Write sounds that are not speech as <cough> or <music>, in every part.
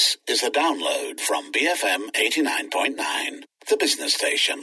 This is a download from BFM 89.9, the business station.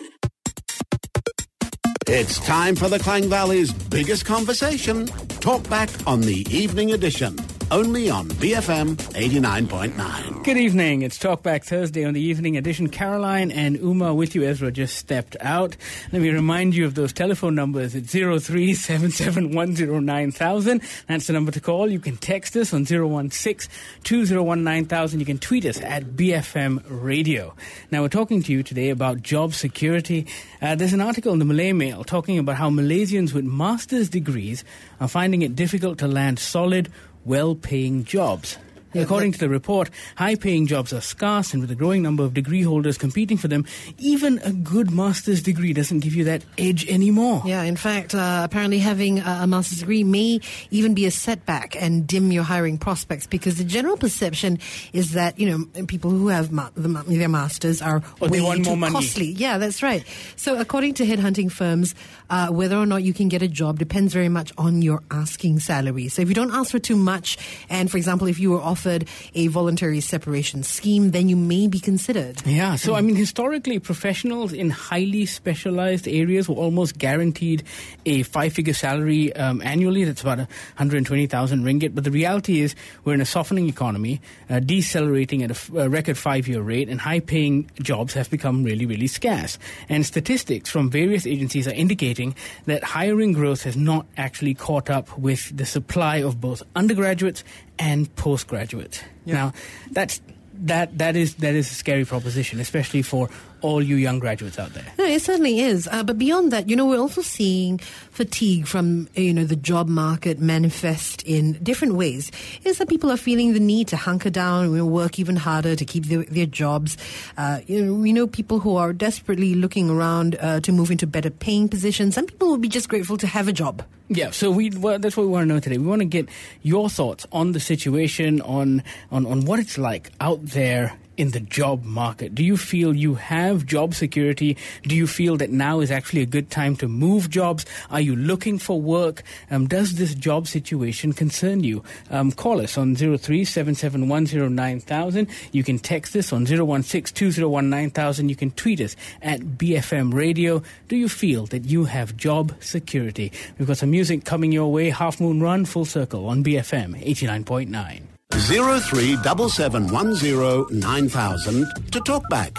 It's time for the Klang Valley's biggest conversation. Talk back on the evening edition only on BFM 89.9. Good evening. It's Talkback Thursday on the evening edition. Caroline and Uma with you. Ezra just stepped out. Let me remind you of those telephone numbers. It's 0377109000. That's the number to call. You can text us on 016-201-9000. You can tweet us at BFM Radio. Now, we're talking to you today about job security. Uh, there's an article in the Malay Mail talking about how Malaysians with master's degrees are finding it difficult to land solid well paying jobs. According to the report, high paying jobs are scarce, and with a growing number of degree holders competing for them, even a good master's degree doesn't give you that edge anymore. Yeah, in fact, uh, apparently having a master's degree may even be a setback and dim your hiring prospects because the general perception is that, you know, people who have ma- the, their masters are oh, way too costly. Yeah, that's right. So, according to headhunting firms, uh, whether or not you can get a job depends very much on your asking salary. So, if you don't ask for too much, and for example, if you were offered offered a voluntary separation scheme, then you may be considered. Yeah. So, I mean, historically, professionals in highly specialized areas were almost guaranteed a five figure salary um, annually. That's about 120,000 ringgit. But the reality is, we're in a softening economy, uh, decelerating at a, f- a record five year rate, and high paying jobs have become really, really scarce. And statistics from various agencies are indicating that hiring growth has not actually caught up with the supply of both undergraduates and postgraduate. Yeah. Now, that's that that is that is a scary proposition, especially for all you young graduates out there. No, it certainly is. Uh, but beyond that, you know, we're also seeing fatigue from, you know, the job market manifest in different ways. Is that people are feeling the need to hunker down and work even harder to keep their, their jobs. Uh, you know, we know people who are desperately looking around uh, to move into better paying positions. Some people will be just grateful to have a job. Yeah, so we well, that's what we want to know today. We want to get your thoughts on the situation, on on on what it's like out there in the job market? Do you feel you have job security? Do you feel that now is actually a good time to move jobs? Are you looking for work? Um, does this job situation concern you? Um, call us on 0377109000. You can text us on 0162019,000. You can tweet us at BFM Radio. Do you feel that you have job security? We've got some music coming your way. Half Moon Run, Full Circle on BFM 89.9. Zero three double seven one zero nine thousand to talk back.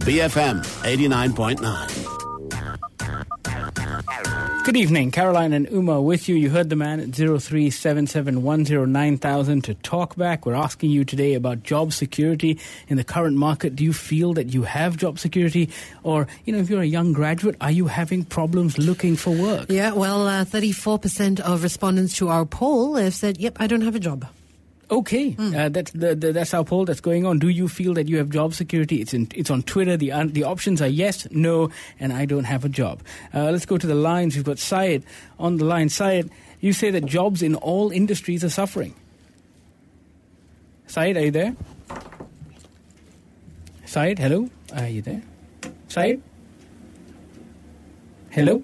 BFM 89.9. Good evening, Caroline and Uma with you. You heard the man at 0377109000 to talk back. We're asking you today about job security in the current market. Do you feel that you have job security? Or, you know, if you're a young graduate, are you having problems looking for work? Yeah, well, uh, 34% of respondents to our poll have said, yep, I don't have a job. Okay, mm. uh, that's the, the, that's our poll that's going on. Do you feel that you have job security? It's in, it's on Twitter. The the options are yes, no, and I don't have a job. Uh, let's go to the lines. We've got Syed on the line. Syed, you say that jobs in all industries are suffering. Syed, are you there? Syed, hello, are you there? Syed, hello.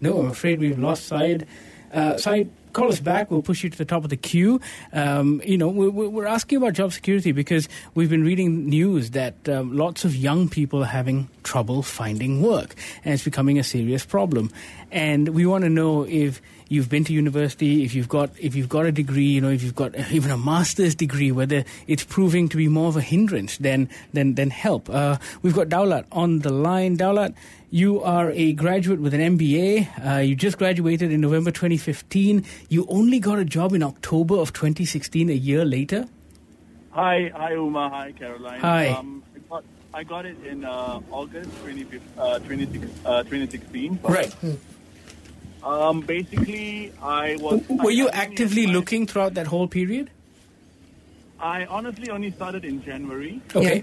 No, I'm afraid we've lost Syed. Uh, Syed call us back. We'll push you to the top of the queue. Um, you know, we're, asking about job security because we've been reading news that um, lots of young people are having trouble finding work, and it's becoming a serious problem. And we want to know if you've been to university, if you've got if you've got a degree, you know, if you've got even a master's degree, whether it's proving to be more of a hindrance than than than help. Uh, we've got Daulat on the line. Daulat, you are a graduate with an MBA. Uh, you just graduated in November 2015. You only got a job in October of 2016, a year later. Hi, hi Uma, hi Caroline. Hi. Um, I, got, I got it in uh, August 20, uh, 2016. Right. Um, basically, I was. Were I you actively looking throughout that whole period? I honestly only started in January. Okay. Yeah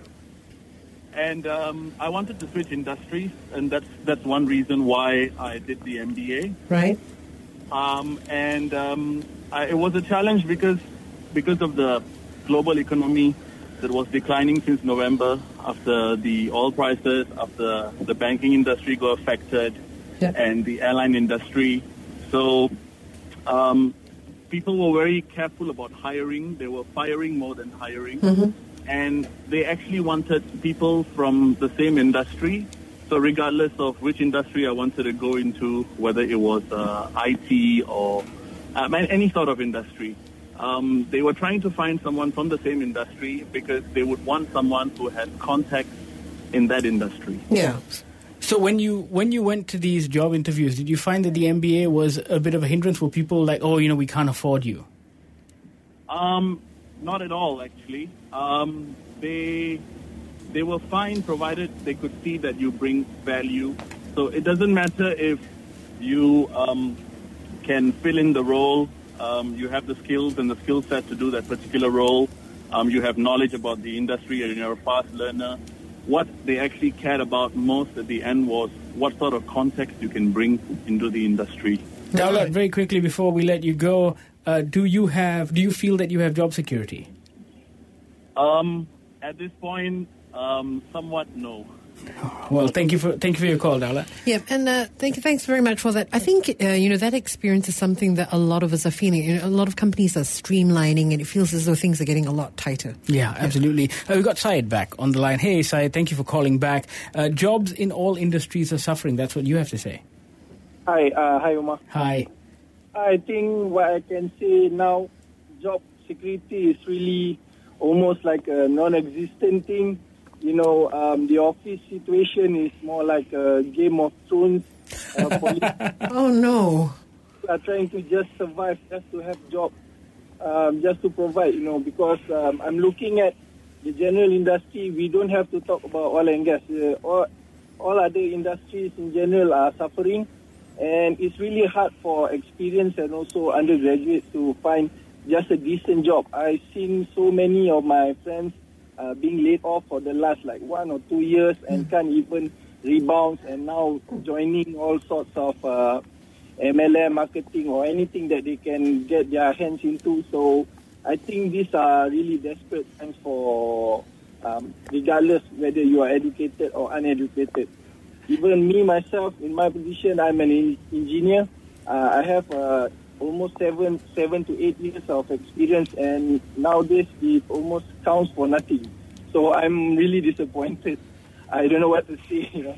and um, I wanted to switch industries, and that's that's one reason why I did the MBA. Right. Um, and um, I, it was a challenge because because of the global economy that was declining since November after the oil prices, after the banking industry got affected, yeah. and the airline industry. So um, people were very careful about hiring. They were firing more than hiring. And they actually wanted people from the same industry. So regardless of which industry I wanted to go into, whether it was uh, IT or um, any sort of industry, um, they were trying to find someone from the same industry because they would want someone who had contacts in that industry. Yeah. So when you when you went to these job interviews, did you find that the MBA was a bit of a hindrance for people like, oh, you know, we can't afford you? Um, not at all, actually. Um, they they were fine provided they could see that you bring value. So it doesn't matter if you um, can fill in the role, um, you have the skills and the skill set to do that particular role, um, you have knowledge about the industry, and you're a fast learner. What they actually cared about most at the end was what sort of context you can bring into the industry. Daulat, very quickly before we let you go, uh, do you have do you feel that you have job security? Um, at this point, um, somewhat no. Well, thank you for thank you for your call, Daulat. Yeah, and uh, thank you, thanks very much for that. I think uh, you know that experience is something that a lot of us are feeling. You know, a lot of companies are streamlining, and it feels as though things are getting a lot tighter. Yeah, absolutely. Uh, we've got Syed back on the line. Hey, Syed, thank you for calling back. Uh, jobs in all industries are suffering. That's what you have to say. Hi, uh, hi Umar. Hi. I think what I can say now, job security is really almost like a non-existent thing. You know, um, the office situation is more like a Game of Thrones. Uh, <laughs> Oh no! We are trying to just survive, just to have job, um, just to provide. You know, because um, I'm looking at the general industry. We don't have to talk about oil and gas. Uh, all, all other industries in general are suffering, and it's really hard for experienced and also undergraduates to find just a decent job. I've seen so many of my friends uh, being laid off for the last like one or two years and can't even rebound, and now joining all sorts of uh, MLM marketing or anything that they can get their hands into. So I think these are really desperate times for, um, regardless whether you are educated or uneducated. Even me myself, in my position, I'm an en- engineer. Uh, I have uh, almost seven, seven to eight years of experience, and nowadays it almost counts for nothing. So I'm really disappointed. I don't know what to say. You know.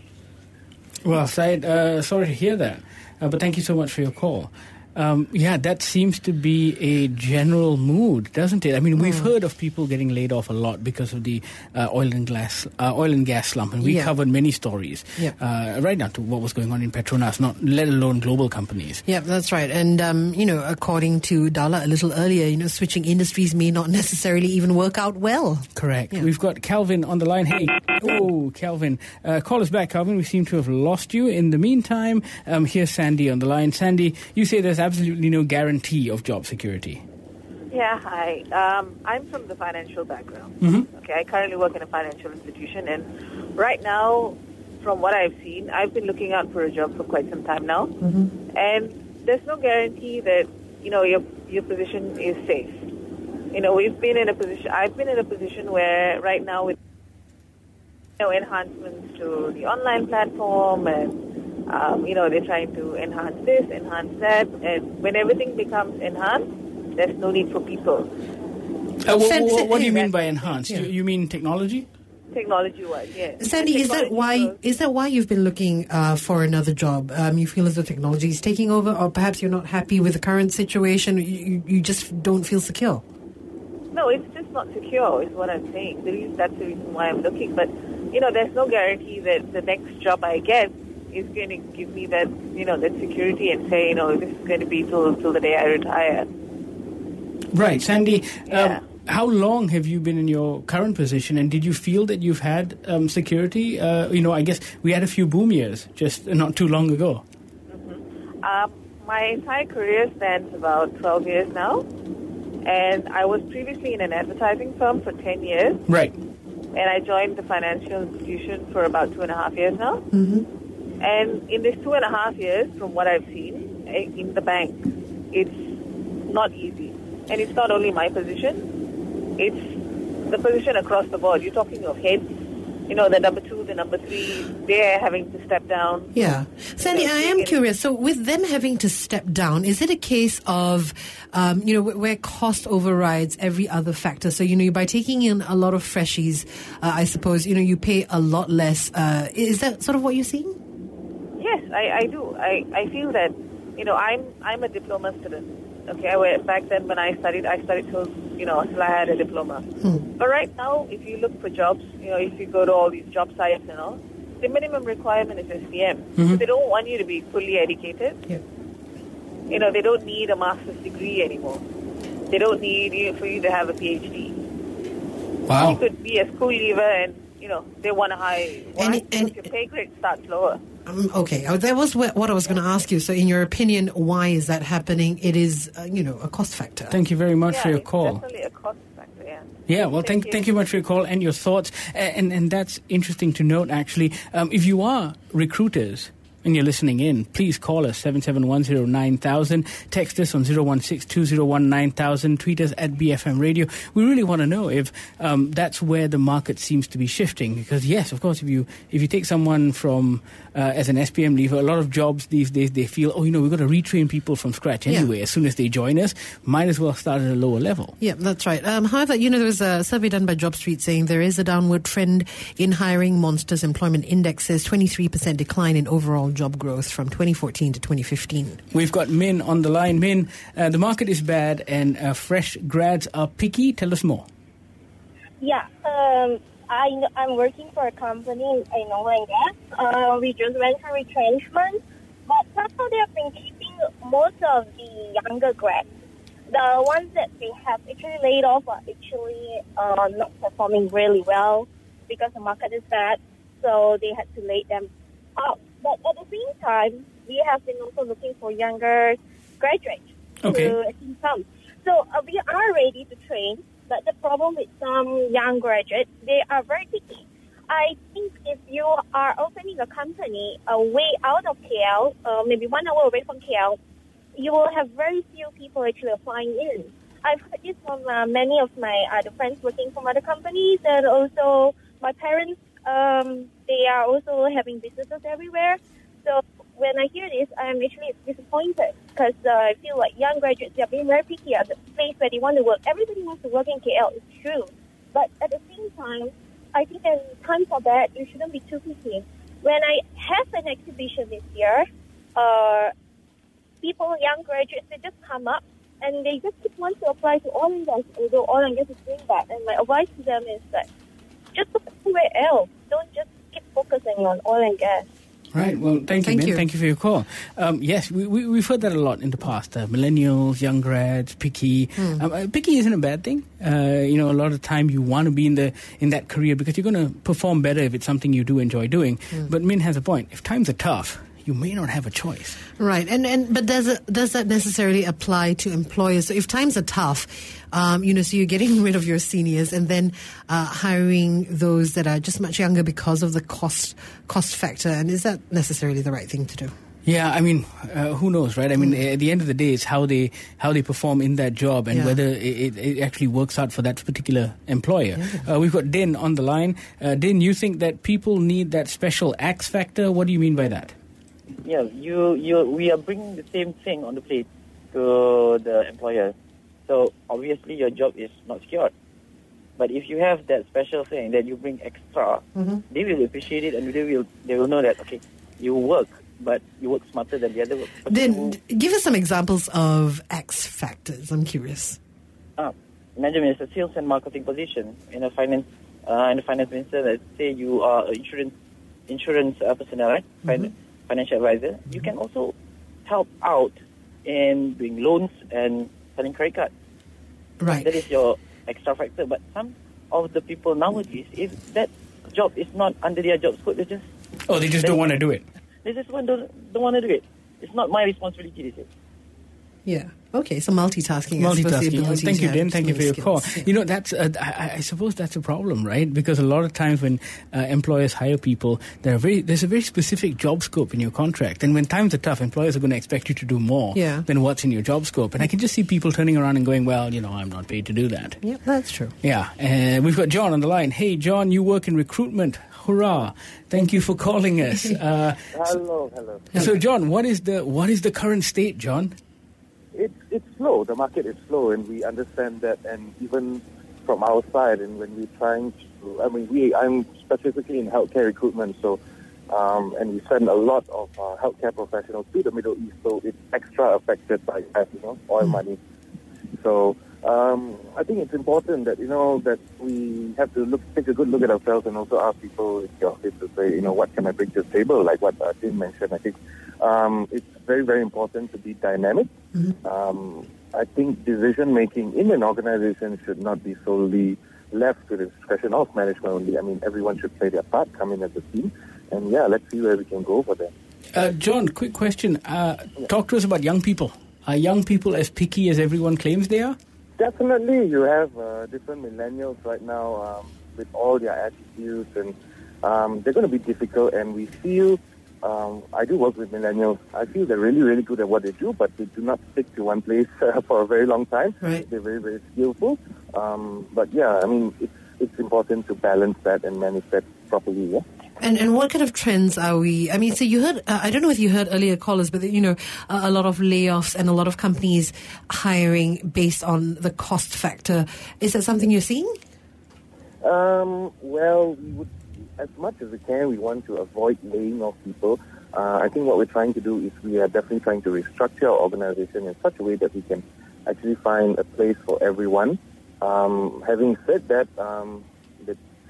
Well, Syed, uh, sorry to hear that, uh, but thank you so much for your call. Um, yeah, that seems to be a general mood, doesn't it? I mean, we've heard of people getting laid off a lot because of the uh, oil and gas uh, oil and gas slump, and we Yeah. covered many stories Yeah. uh, right now to what was going on in Petronas, not let alone global companies. Yeah, that's right. And, um, you know, according to Daulat a little earlier, you know, switching industries may not necessarily even work out well. Correct. Yeah. We've got Calvin on the line. Hey, oh, Calvin, uh, call us back, Calvin. We seem to have lost you. In the meantime, um, here's Sandy on the line. Sandy, you say there's absolutely no guarantee of job security. Yeah, hi. Um, I'm from the financial background. Mhm. Okay, I currently work in a financial institution, and right now, from what I've seen, I've been looking out for a job for quite some time now, and there's no guarantee that you know your your position is safe. You know, we've been in a position. I've been in a position where right now with you know enhancements to the online platform and. Um, you know, they're trying to enhance this, enhance that, and when everything becomes enhanced, there's no need for people. Uh, wha- San- wha- San- what do you mean by enhanced? Yeah. You, you mean technology? Technology wise, yes. Sandy, is that why goes- is that why you've been looking uh, for another job? Um, you feel as though technology is taking over, or perhaps you're not happy with the current situation. You, you, you just don't feel secure. No, it's just not secure, is what I'm saying. The reason, that's the reason why I'm looking. But, you know, there's no guarantee that the next job I get is going to give me that, you know, that security and say, you know, this is going to be till, till the day I retire. Right, Sandy. Yeah. Um, how long have you been in your current position, and did you feel that you've had um, security? Uh, you know, I guess we had a few boom years just not too long ago. Um, my entire career spans about 12 years now. And I was previously in an advertising firm for 10 years. Right. and I joined the financial institution for about two and a half years now. Mm-hmm. And in this two and a half years, from what I've seen eh, in the bank, it's not easy. And it's not only my position, it's the position across the board. You're talking of heads you know, the number two, the number three, they're having to step down. Yeah. Sandy, I am curious. So, with them having to step down, is it a case of, um, you know, where cost overrides every other factor? So, you know, by taking in a lot of freshies, uh, I suppose, you know, you pay a lot less. Uh, is that sort of what you're seeing? I, I do. I, I feel that, you know, I'm I'm a diploma student. Okay, I went back then when I studied, I studied till you know till I had a diploma. Hmm. But right now, if you look for jobs, you know, if you go to all these job sites and all, the minimum requirement is SPM. So mm-hmm. they don't want you to be fully educated. Yeah. You know, they don't need a master's degree anymore. They don't need you for you to have a PhD. You could be a school leaver and you know they want to hire you. Why? And- because and- your pay grade starts lower. Um, okay, uh, that was what I was going to ask you. So, in your opinion, why is that happening? It is, uh, you know, a cost factor. Thank you very much yeah, for your it's call. definitely a cost factor. Yeah. Yeah, well, thank, thank you much for your call and your thoughts. A- And, and that's interesting to note, actually. Um, if you are recruiters and you're listening in, please call us 77109,000. Text us on 0162019,000. Tweet us at BFM Radio. We really want to know if um, that's where the market seems to be shifting. Because, yes, of course, if you if you take someone from uh, as an SPM leaver, a lot of jobs these days, they feel, oh, you know, we've got to retrain people from scratch Yeah. anyway. As soon as they join us, might as well start at a lower level. Yeah, that's right. Um, however, you know, there was a survey done by JobStreet saying there is a downward trend in hiring. Monsters Employment Index says 23% decline in overall job growth from 2014 to 2015. We've got Min on the line. Min, uh, the market is bad and uh, fresh grads are picky. Tell us more. Yeah, um, I, I'm working for a company in, in oil and gas. Uh, we just went for retrenchment, but somehow they have been keeping most of the younger grads. The ones that they have actually laid off are actually uh, not performing really well because the market is bad, so they had to lay them off. But at the same time, we have been also looking for younger graduates Okay. to come. So uh, we are ready to train, but the problem with some young graduates, they are very picky. I think if you are opening a company uh, way out of KL, uh, maybe one hour away from KL, you will have very few people actually applying in. I've heard this from uh, many of my other friends working from other companies, and also my parents. Um, they are also having businesses everywhere. So when I hear this, I'm actually disappointed because uh, I feel like young graduates they are being very picky at the place where they want to work. Everybody wants to work in KL. It's true, but at the same time, I think there's time for that. You shouldn't be too picky. When I have an exhibition this year, uh, people, young graduates, they just come up and they just want to apply to and gas, although and gas is doing that. And my advice to them is that just look somewhere else. Don't just keep focusing on oil and gas. Right. Well, thank you, Thank Min. you. Thank you for your call. Um, yes, we, we, we've heard that a lot in the past. Uh, millennials, young grads, picky. Hmm. Um, uh, picky isn't a bad thing. Uh, you know, a lot of time you want to be in the in that career because you're going to perform better if it's something you do enjoy doing. Hmm. But Min has a point. If times are tough, you may not have a choice. Right, and and but does it, does that necessarily apply to employers? So if times are tough, um, you know, so you're getting rid of your seniors and then uh, hiring those that are just much younger because of the cost cost factor, and is that necessarily the right thing to do? Yeah, I mean, uh, who knows, right? I mean, at the end of the day, it's how they how they perform in that job and Yeah. whether it, it, actually works out for that particular employer. Uh, we've got Din on the line. Uh, Din, you think that people need that special X factor? What do you mean by that? Yeah, you, you, we are bringing the same thing on the plate to the employer. So obviously your job is not secured. But if you have that special thing that you bring extra, they will appreciate it and they will they will know that okay, you work, but you work smarter than the other person Then who- give us some examples of X factors. I'm curious. Ah, imagine it's a sales and marketing position in a finance uh, in a finance minister. Let's say you are an insurance insurance uh, personnel, right? Fin- financial advisor. You can also help out in doing loans and selling credit cards. Right. That is your extra factor. But some of the people nowadays, if that job is not under their job scope, they just Oh, they just don't want to do it. they just want don't, don't want to do it. It's not my responsibility. They say. Yeah. Okay. So multitasking. I suppose the Multitasking. ability Thank you, have Din. Thank you for your skills. call. Yeah. You know, that's uh, I, I suppose that's a problem, right? Because a lot of times when uh, employers hire people, there are very there's a very specific job scope in your contract, and when times are tough, employers are going to expect you to do more Yeah. than what's in your job scope. And I can just see people turning around and going, "Well, you know, I'm not paid to do that." Yeah, that's true. Yeah, uh, we've got John on the line. Hey, John, you work in recruitment. hurrah! Thank you for calling us. <laughs> Uh, Hello, hello. so, John, what is the what is the current state, John? It's it's slow. The market is slow, and we understand that. And even from our side, and when we're trying to, I mean, we I'm specifically in healthcare recruitment, so um, and we send a lot of uh, healthcare professionals to the Middle East, so it's extra affected by that, you know, oil money. So um, I think it's important that you know that we have to look, take a good look at ourselves, and also ask people in the office to say, you know, what can I bring to the table? Like what uh, Tim mentioned, I think um, it's very, very important to be dynamic. Um, I think decision making in an organization should not be solely left to the discretion of management only. I mean, everyone should play their part, come in as a team, and yeah, let's see where we can go for them. Uh, John, quick question. Uh, talk to us about young people. Are young people as picky as everyone claims they are? Definitely, you have uh, different millennials right now um, with all their attitudes, and um, they're going to be difficult. And we feel, um, I do work with millennials. I feel they're really, really good at what they do, but they do not stick to one place uh, <laughs> for a very long time. Right. They're very, very skillful. Um, but yeah, I mean, it's it's important to balance that and manage that properly. Yeah. And and what kind of trends are we? I mean, so you heard. Uh, I don't know if you heard earlier callers, but you know, a, lot of layoffs and a lot of companies hiring based on the cost factor. Is that something you're seeing? Um, well, we would, as much as we can, we want to avoid laying off people. Uh, I think what we're trying to do is we are definitely trying to restructure our organization in such a way that we can actually find a place for everyone. Um, having said that, um,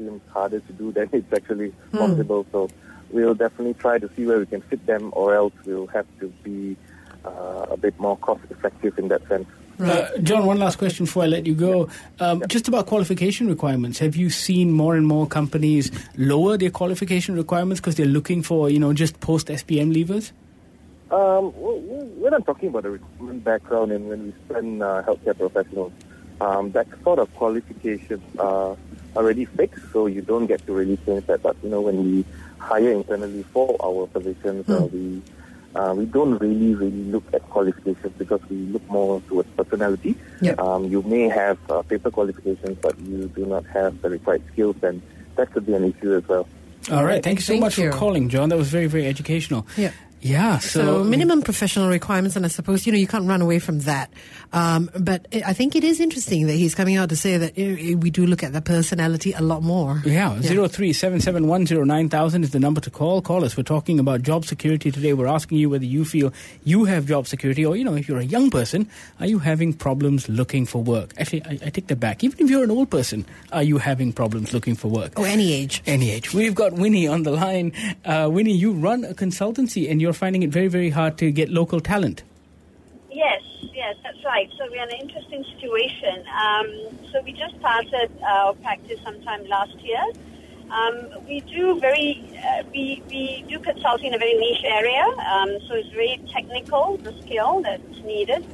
seems harder to do than <laughs> it's actually possible. So we'll definitely try to see where we can fit them, or else we'll have to be uh, a bit more cost effective in that sense. Uh, John, one last question before I let you go. Um, Just about qualification requirements. Have you seen more and more companies lower their qualification requirements because they're looking for, you know, just post SPM leavers? Um, we- we- we're not talking about the recruitment background and when we send uh, healthcare professionals. Um, that sort of qualifications are already fixed, so you don't get to really change that. But you know, when we hire internally for our positions, uh, we uh, we don't really really look at qualifications because we look more towards personality. Yep. Um, you may have uh, paper qualifications, but you do not have the required skills, and that could be an issue as well. All right. Thank you so Thank much you. for calling, John. That was very, very educational. Yeah. Yeah. So, So, minimum professional requirements, and I suppose you know you can't run away from that. Um, but I I think it is interesting that he's coming out to say that eh, we do look at the personality a lot more. Yeah, zero three seven seven one zero nine thousand is the number to call. Call us. We're talking about job security today. We're asking you whether you feel you have job security, or you know, if you're a young person, are you having problems looking for work? Actually, I, I take that back. Even if you're an old person, are you having problems looking for work? Oh, any age. Any age. We've got Winnie on the line. Uh, Winnie, you run a consultancy, and you're finding it very, very hard to get local talent. Yes, yes, that's right. So we're in an interesting situation. Um, so we just started our practice sometime last year. Um, we do very, uh, we, we do consulting in a very niche area. Um, so it's very technical, the skill that's needed,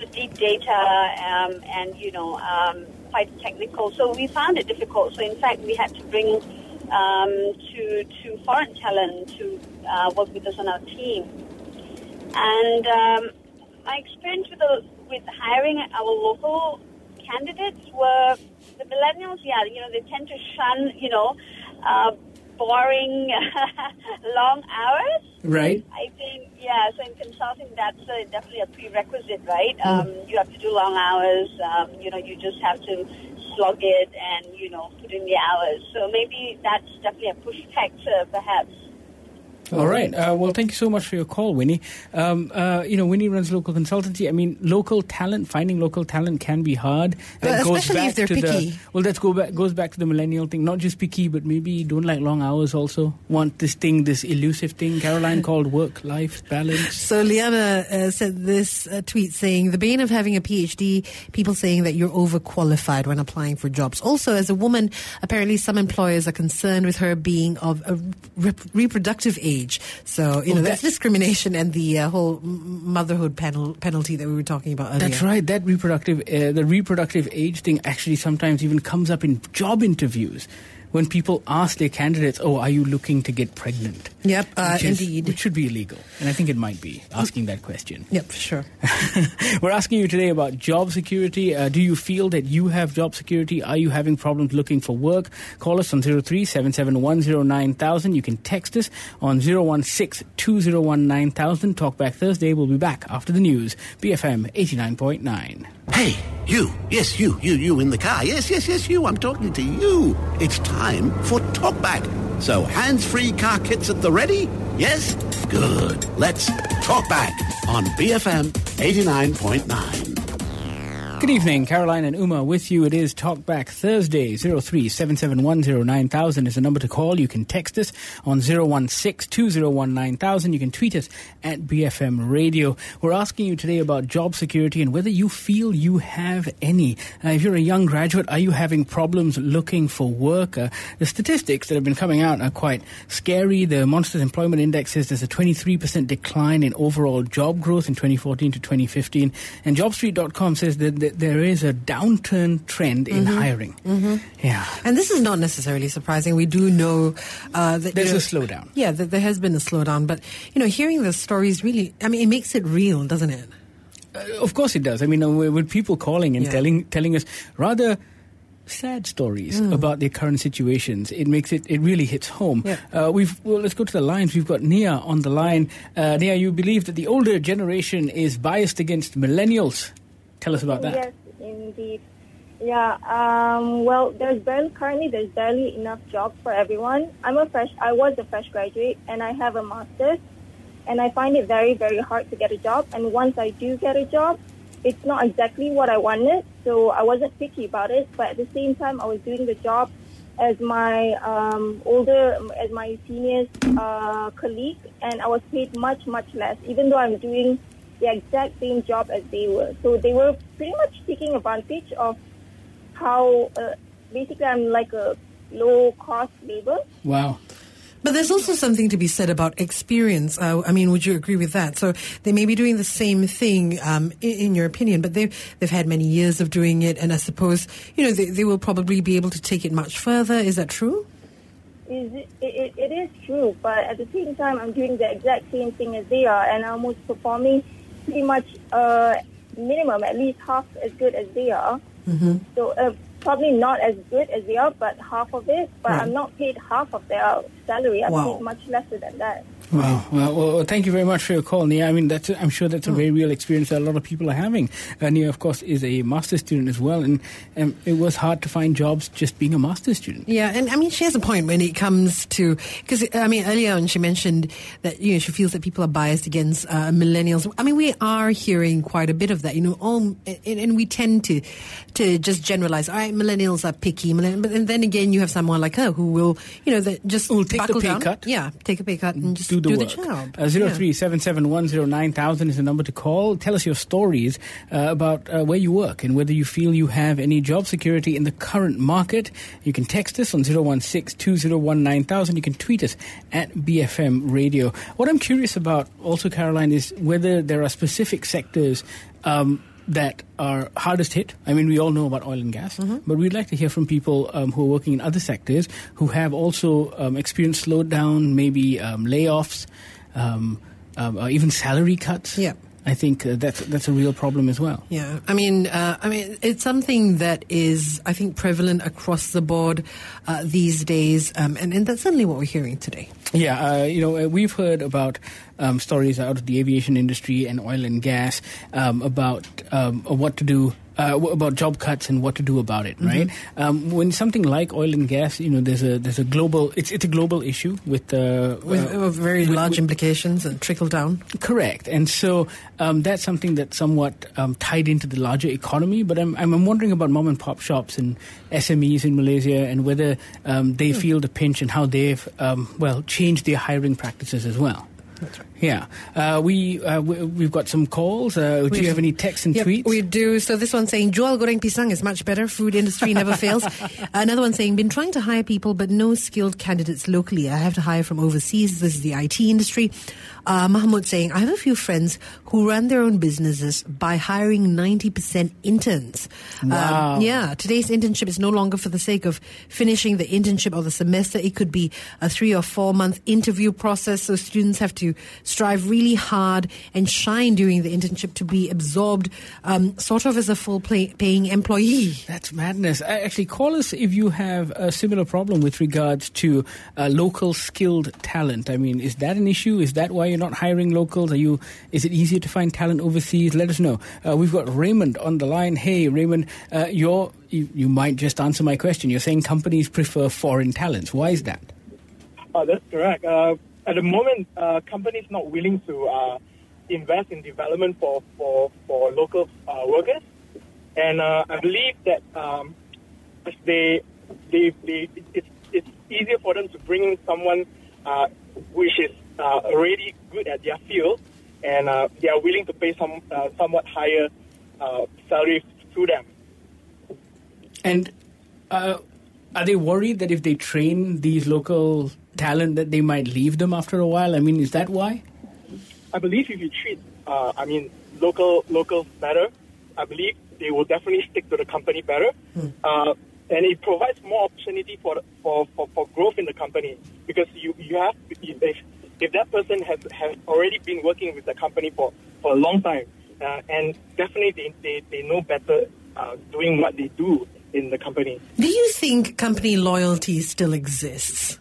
the deep data, um, and you know, um, quite technical. So we found it difficult. So in fact, we had to bring um, to to foreign talent to uh, work with us on our team. And um, my experience with the, with hiring our local candidates were the millennials. Yeah, you know they tend to shun you know uh, boring <laughs> long hours. Right. I think yeah. So in consulting, that's uh, definitely a prerequisite, right? Um, you have to do long hours. Um, you know, you just have to slog it and you know put in the hours. So maybe that's definitely a push factor, perhaps. All right. Uh, well, thank you so much for your call, Winnie. Um, uh, you know, Winnie runs local consultancy. I mean, local talent, finding local talent can be hard. Well, goes especially back if they're to picky. The, well, that go back, goes back to the millennial thing. Not just picky, but maybe don't like long hours also. Want this thing, this elusive thing, Caroline called work-life balance. So Liana uh, said this uh, tweet saying, the bane of having a PhD, people saying that you're overqualified when applying for jobs. Also, as a woman, apparently some employers are concerned with her being of a rep- reproductive age. So, you Oh, know, that's that- discrimination and the uh, whole motherhood panel, penalty that we were talking about earlier. That's right. That reproductive, uh, the reproductive age thing actually sometimes even comes up in job interviews. when people ask their candidates, "Oh, are you looking to get pregnant?" Yep, uh, Which is- indeed. which should be illegal, and I think it might be asking that question. Yep, for sure. <laughs> We're asking you today about job security. Uh, do you feel that you have job security? Are you having problems looking for work? Call us on 03 771 You can text us on 016 201 9000. Talkback Thursday. We'll be back after the news. BFM 89.9. Hey, you. Yes, you, you, you in the car. Yes, yes, yes, you. I'm talking to you. It's time for Talkback. So, hands-free car kits at the ready? Yes? Good. Let's talk back on BFM 89.9. Good evening, Caroline and Uma with you. It is Talkback Thursday, 03 is the number to call. You can text us on 016 201 9000. You can tweet us at BFM Radio. We're asking you today about job security and whether you feel you have any. Uh, if you're a young graduate, are you having problems looking for work? Uh, the statistics that have been coming out are quite scary. The Monsters Employment Index says there's a 23% decline in overall job growth in 2014 to 2015. And JobStreet.com says that, there is a downturn trend in hiring. Yeah. And this is not necessarily surprising. We do know uh, that There's you know, a slowdown. Yeah, that there has been a slowdown. But you know, hearing the stories really, I mean, it makes it real, doesn't it? Uh, of course it does. I mean, uh, with with people calling and Yeah. telling telling us rather sad stories Mm. about their current situations, it makes it it really hits home. Yeah. Uh, we've well, let's go to the lines. We've got Nia on the line. Uh, Nia, you believe that the older generation is biased against millennials. Tell us about that. Yes, indeed. Yeah. Um, well, there's barely currently there's barely enough jobs for everyone. I'm a fresh. I was a fresh graduate, and I have a master's, and I find it very very hard to get a job. And once I do get a job, it's not exactly what I wanted. So I wasn't picky about it, but at the same time, I was doing the job as my um, older, as my seniors uh, colleague, and I was paid much much less, even though I'm doing the exact same job as they were. So they were pretty much taking advantage of how uh, basically I'm like a low cost labor. Wow. But there's also something to be said about experience. Uh, I mean, would you agree with that? So they may be doing the same thing, um, in, in your opinion, but they've they've had many years of doing it, and I suppose you know they, they will probably be able to take it much further. Is that true? Is it, it, it is true, but at the same time, I'm doing the exact same thing as they are, and I'm almost performing pretty much uh, minimum, at least half as good as they are. Mm-hmm. So uh, probably not as good as they are, but half of it. But Right. I'm not paid half of their salary. I'm Wow. paid much lesser than that. Wow. Well, well, thank you very much for your call, Nia. I mean, that's I'm sure that's a very real experience that a lot of people are having. Uh, Nia, of course, is a master's student as well, and um, it was hard to find jobs just being a master's student. Yeah, and I mean, she has a point when it comes to because I mean, earlier on she mentioned that you know she feels that people are biased against uh, millennials. I mean, we are hearing quite a bit of that, you know, all and, and we tend to to just generalize. All right, millennials are picky, but and then again, you have someone like her who will, you know, that just Will take the pay down. cut. Yeah, take a pay cut and just do the work. job. Uh, Zero three seven seven one zero nine thousand is the number to call. Tell us your stories uh, about uh, where you work and whether you feel you have any job security in the current market. You can text us on 016-201-9000. You can tweet us at BFM Radio. What I'm curious about also, Caroline, is whether there are specific sectors um, that are hardest hit. I mean, we all know about oil and gas, but we'd like to hear from people um, who are working in other sectors who have also um, experienced slowdown, maybe um, layoffs, um, um, or even salary cuts. Yeah. I think uh, that's that's a real problem as well. Yeah, I mean, uh, I mean, it's something that is, I think, prevalent across the board uh, these days, um, and, and that's certainly what we're hearing today. Yeah, uh, you know, uh, we've heard about um, stories out of the aviation industry and oil and gas um, about um, what to do. Uh, about job cuts and what to do about it, right? Um, when something like oil and gas, you know, there's a there's a global it's it's a global issue with uh, With, uh, with very with- large with- implications and trickle down. Correct, and so um, that's something that's somewhat um, tied into the larger economy. But I'm, I'm wondering about mom and pop shops and SMEs in Malaysia and whether um, they feel the pinch and how they've um, well changed their hiring practices as well. That's right. Yeah. Uh, we, uh, we, we've got some calls. Uh, do We've- you have any texts and Yep, tweets? We do. So this one saying, Jual goreng pisang is much better. Food industry never <laughs> fails. Another one saying, been trying to hire people, but no skilled candidates locally. I have to hire from overseas. This is the IT industry. Uh, Mahmoud saying, I have a few friends who run their own businesses by hiring 90% interns. Um, Wow. yeah. Today's internship is no longer for the sake of finishing the internship or the semester. It could be a three or four month interview process. So students have to strive really hard and shine during the internship to be absorbed, um, sort of as a full play, paying employee. That's madness. Uh, Actually, call us if you have a similar problem with regards to uh, local skilled talent. I mean, is that an issue? Is that why you're not hiring locals? Are you? Is it easier to find talent overseas? Let us know. Uh, we've got Raymond on the line. Hey, Raymond, uh, you're you, you might just answer my question. You're saying companies prefer foreign talents. Why is that? Uh, that's correct. Uh, at the moment, uh, companies not willing to uh, invest in development for for, for local uh, workers, and uh, I believe that um, they, they, they it's, it's easier for them to bring in someone uh, which is uh, already good at their field, and they are willing to pay some somewhat higher salary to them. And are they worried that if they train these local talent, that they might leave them after a while? I mean, is that why? I believe if you treat, uh, I mean, local locals better, I believe they will definitely stick to the company better, uh, and it provides more opportunity for, for, for, for growth in the company because you you have if if that person has has already been working with the company for, for a long time, uh, and definitely they, they, they know better uh, doing what they do in the company. Do you think company loyalty still exists?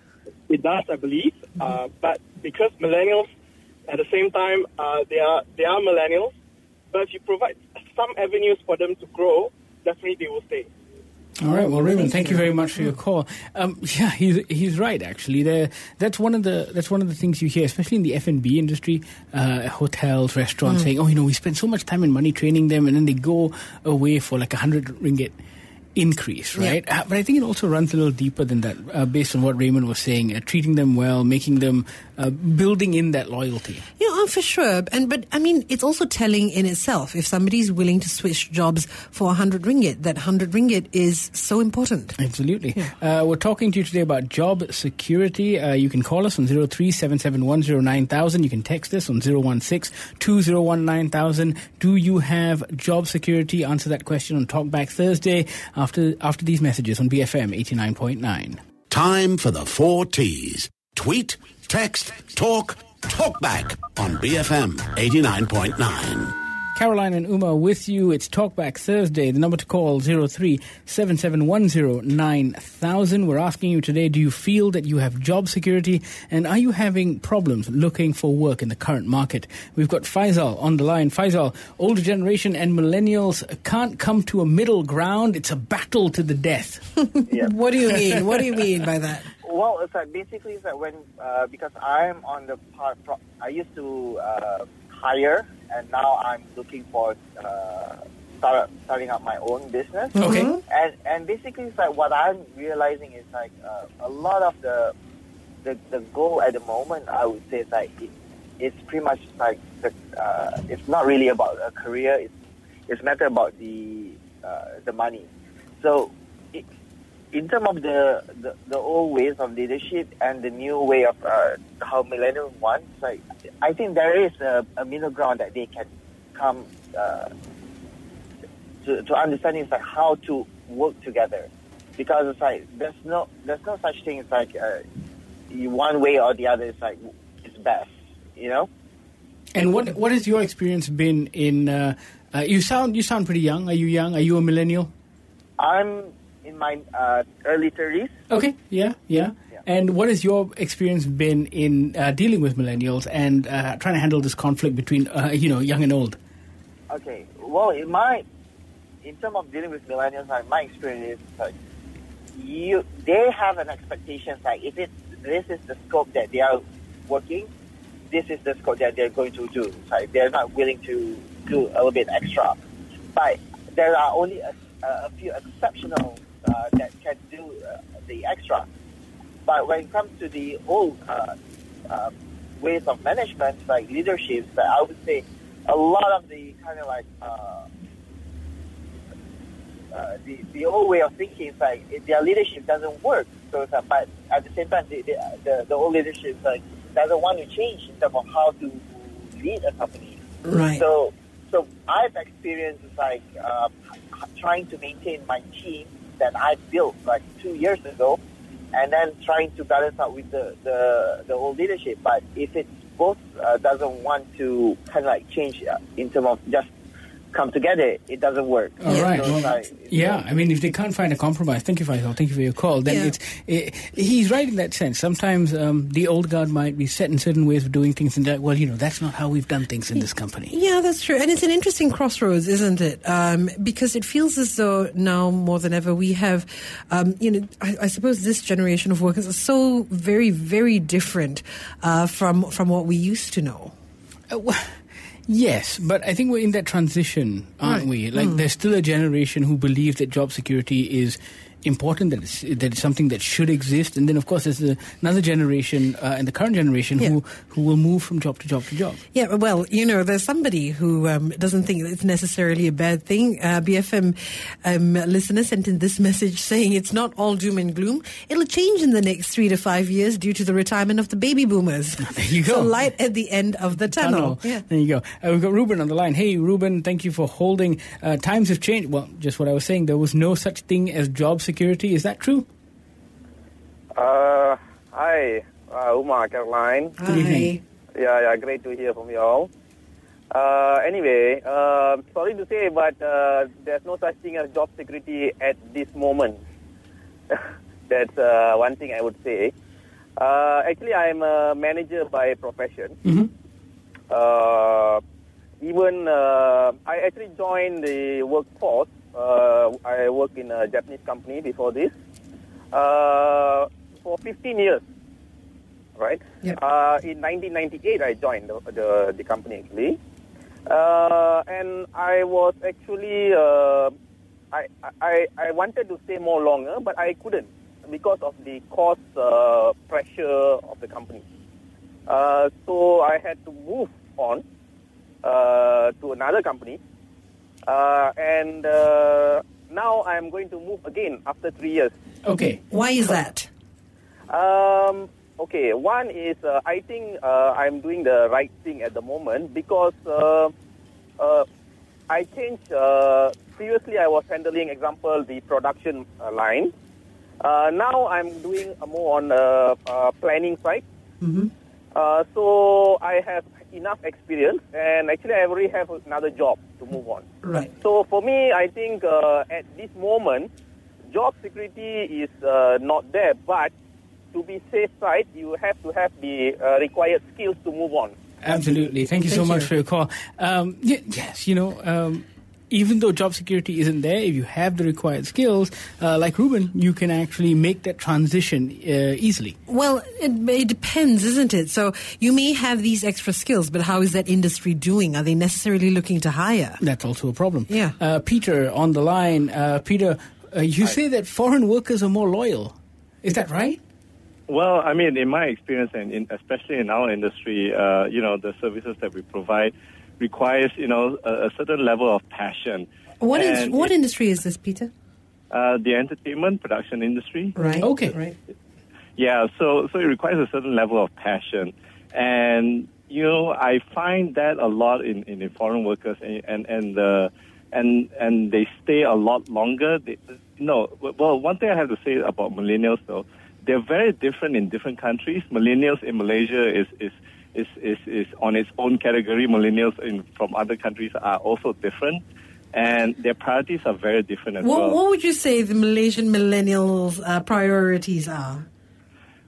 It does, I believe, uh, but because millennials, at the same time, uh, they are they are millennials. But if you provide some avenues for them to grow, definitely they will stay. All right. Well, Raymond, thank you very much for your call. Um, <laughs> yeah, he's he's right. Actually, there that's one of the that's one of the things you hear, especially in the F and B industry, uh, hotels, restaurants, Mm. saying, "Oh, you know, we spend so much time and money training them, and then they go away for like a hundred ringgit." Increase, right? Uh, but I think it also runs a little deeper than that, uh, based on what Raymond was saying. Uh, treating them well, making them, uh, building in that loyalty. Yeah, oh, for sure. And but I mean, it's also telling in itself if somebody's willing to switch jobs for a hundred ringgit. That hundred ringgit is so important. Absolutely. Uh, we're talking to you today about job security. Uh, you can call us on 0377109000. You can text us on 016-201-9000. Do you have job security? Answer that question on Talkback Thursday after, after these messages on BFM 89.9. Time for the four T's. Tweet, text, talk, talk back on BFM 89.9. Caroline and Uma with you. It's Talkback Thursday. The number to call 0377109000. We're asking you today, do you feel that you have job security and are you having problems looking for work in the current market? We've got Faisal on the line. Faisal, older generation and millennials can't come to a middle ground. It's a battle to the death. <laughs> what do you mean? What do you mean by that? Well, it's like basically it's like when uh, because I'm on the part. Pro- I used to uh, hire, and now I'm looking for uh, start starting up my own business. Okay. Mm-hmm. Mhm. And and basically it's like what I'm realizing is like uh, a lot of the, the the goal at the moment. I would say is like it, it's pretty much like the, uh, it's not really about a career. It's it's matter about the uh, the money. So it, in terms of the, the, the old ways of leadership and the new way of uh, how millennials want, like I think there is a, a middle ground that they can come uh, to, to understanding is like how to work together, because it's like there's no there's no such thing as like uh, one way or the other is like is best, you know. And what what has your experience been in? Uh, uh, you sound you sound pretty young. Are you young? Are you a millennial? I'm in my uh, early thirties. Okay, yeah, yeah. And what has your experience been in uh, dealing with millennials and uh, trying to handle this conflict between uh, you know young and old? Okay. Well, in my in terms of dealing with millennials, like my experience is like you they have an expectation like if it this is the scope that they are working, this is the scope that they're going to do. Like they're not willing to do a little bit extra. But there are only a, a few exceptional uh, that can do uh, the extra. But when it comes to the old uh, uh, ways of management, like leadership, I would say a lot of the kind of like uh, uh, the the old way of thinking is like their leadership doesn't work. So, it's like, but at the same time, the the, the, the old leadership like doesn't want to change in terms of how to lead a company. Right. So, so I've experienced like uh, trying to maintain my team that I built like two years ago, and then trying to balance out with the the, the old leadership. But if it both uh, doesn't want to kind of like change uh, in terms of just come together, it doesn't work. All right. So, Well, like, yeah, I mean, if they can't find a compromise, thank you, Faisal. Thank you for your call. Then Yeah. it's it, he's right in that sense. Sometimes um, the old guard might be set in certain ways of doing things, and that well, you know, that's not how we've done things in this company. Yeah, that's true. And it's an interesting crossroads, isn't it? Um, because it feels as though now more than ever we have, um, you know, I, I suppose this generation of workers are so very, very different uh, from from what we used to know. Uh, wh- Yes, but I think we're in that transition, aren't Right. we? Like, Mm. there's still a generation who believes that job security is important, that it's, that it's something that should exist, and then, of course, there's another generation, uh, and the current generation, who who will move from job to job to job. Yeah, well, you know, there's somebody who um, doesn't think it's necessarily a bad thing. Uh, BFM um, listener sent in this message saying it's not all doom and gloom. It'll change in the next three to five years due to the retirement of the baby boomers. <laughs> There you go. So light at the end of the tunnel. Yeah. There you go. Uh, we've got Ruben on the line. Hey, Ruben, thank you for holding. Uh, times have changed. Well, just what I was saying. There was no such thing as job security. Is that true? Uh, hi, uh, Uma, Caroline. Good evening. Yeah, yeah, great to hear from you all. Uh, anyway, uh, sorry to say, but uh, there's no such thing as job security at this moment. <laughs> That's uh, one thing I would say. Uh, actually, I'm a manager by profession. Mm-hmm. Uh, even uh, I actually joined the workforce. Uh, I worked in a Japanese company before this uh, for 15 years. Right. Uh, in 1998, I joined the the, the company actually, uh, and I was actually uh, I, I I wanted to stay more longer, but I couldn't because of the cost uh, pressure of the company. Uh, so I had to move on uh, to another company, and uh, now I'm going to move again after three years. Okay. Why is that? Um, okay, one is uh, I think uh, I'm doing the right thing at the moment because uh, uh, I changed. Uh, previously, I was handling, example, the production uh, line. Uh, now I'm doing uh, more on the uh, planning side. Mm-hmm. Uh, so I have enough experience, and actually, I already have another job to move on. Right. So for me, I think uh, at this moment, job security is uh, not there. But to be safe side, you have to have the uh, required skills to move on. Absolutely. Thank you so Thank much for your call. Um, yes, you know, um, even though job security isn't there, if you have the required skills, uh, like Ruben, you can actually make that transition uh, easily. Well, it, it depends, isn't it? So you may have these extra skills, but how is that industry doing? Are they necessarily looking to hire? That's also a problem. Yeah. Uh, Peter on the line. Uh, Peter, uh, you say that foreign workers are more loyal. Is that right? Well, I mean, in my experience, and in, especially in our industry, uh, you know, the services that we provide requires, you know, a, a certain level of passion. What is And what it- industry is this, Peter? Uh, the entertainment production industry. Right. Okay. Right. Yeah, so so it requires a certain level of passion, and you know I find that a lot in, in, in foreign workers, and and and, uh, and and they stay a lot longer. They, no, well, one thing I have to say about millennials though, they're very different in different countries. Millennials in Malaysia is is is is, is on its own category. Millennials in from other countries are also different, and their priorities are very different as What, well. what would you say the Malaysian millennials' uh, priorities are?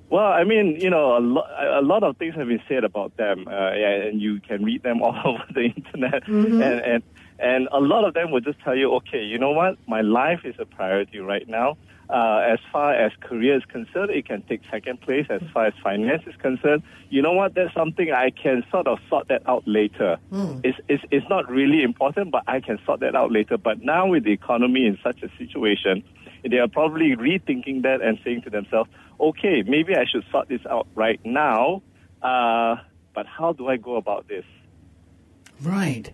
Well, I mean, you know, a, lo- a lot of things have been said about them, uh, yeah, and you can read them <laughs> all over the internet, Mhm. and, and and a lot of them will just tell you, okay, you know what, my life is a priority right now. Uh, as far as career is concerned, it can take second place. As far as finance is concerned, you know what, that's something I can sort of sort that out later. It's, it's, it's not really important, but I can sort that out later. But now with the economy in such a situation, they are probably rethinking that and saying to themselves, okay, maybe I should sort this out right now. Uh, but how do I go about this? Right.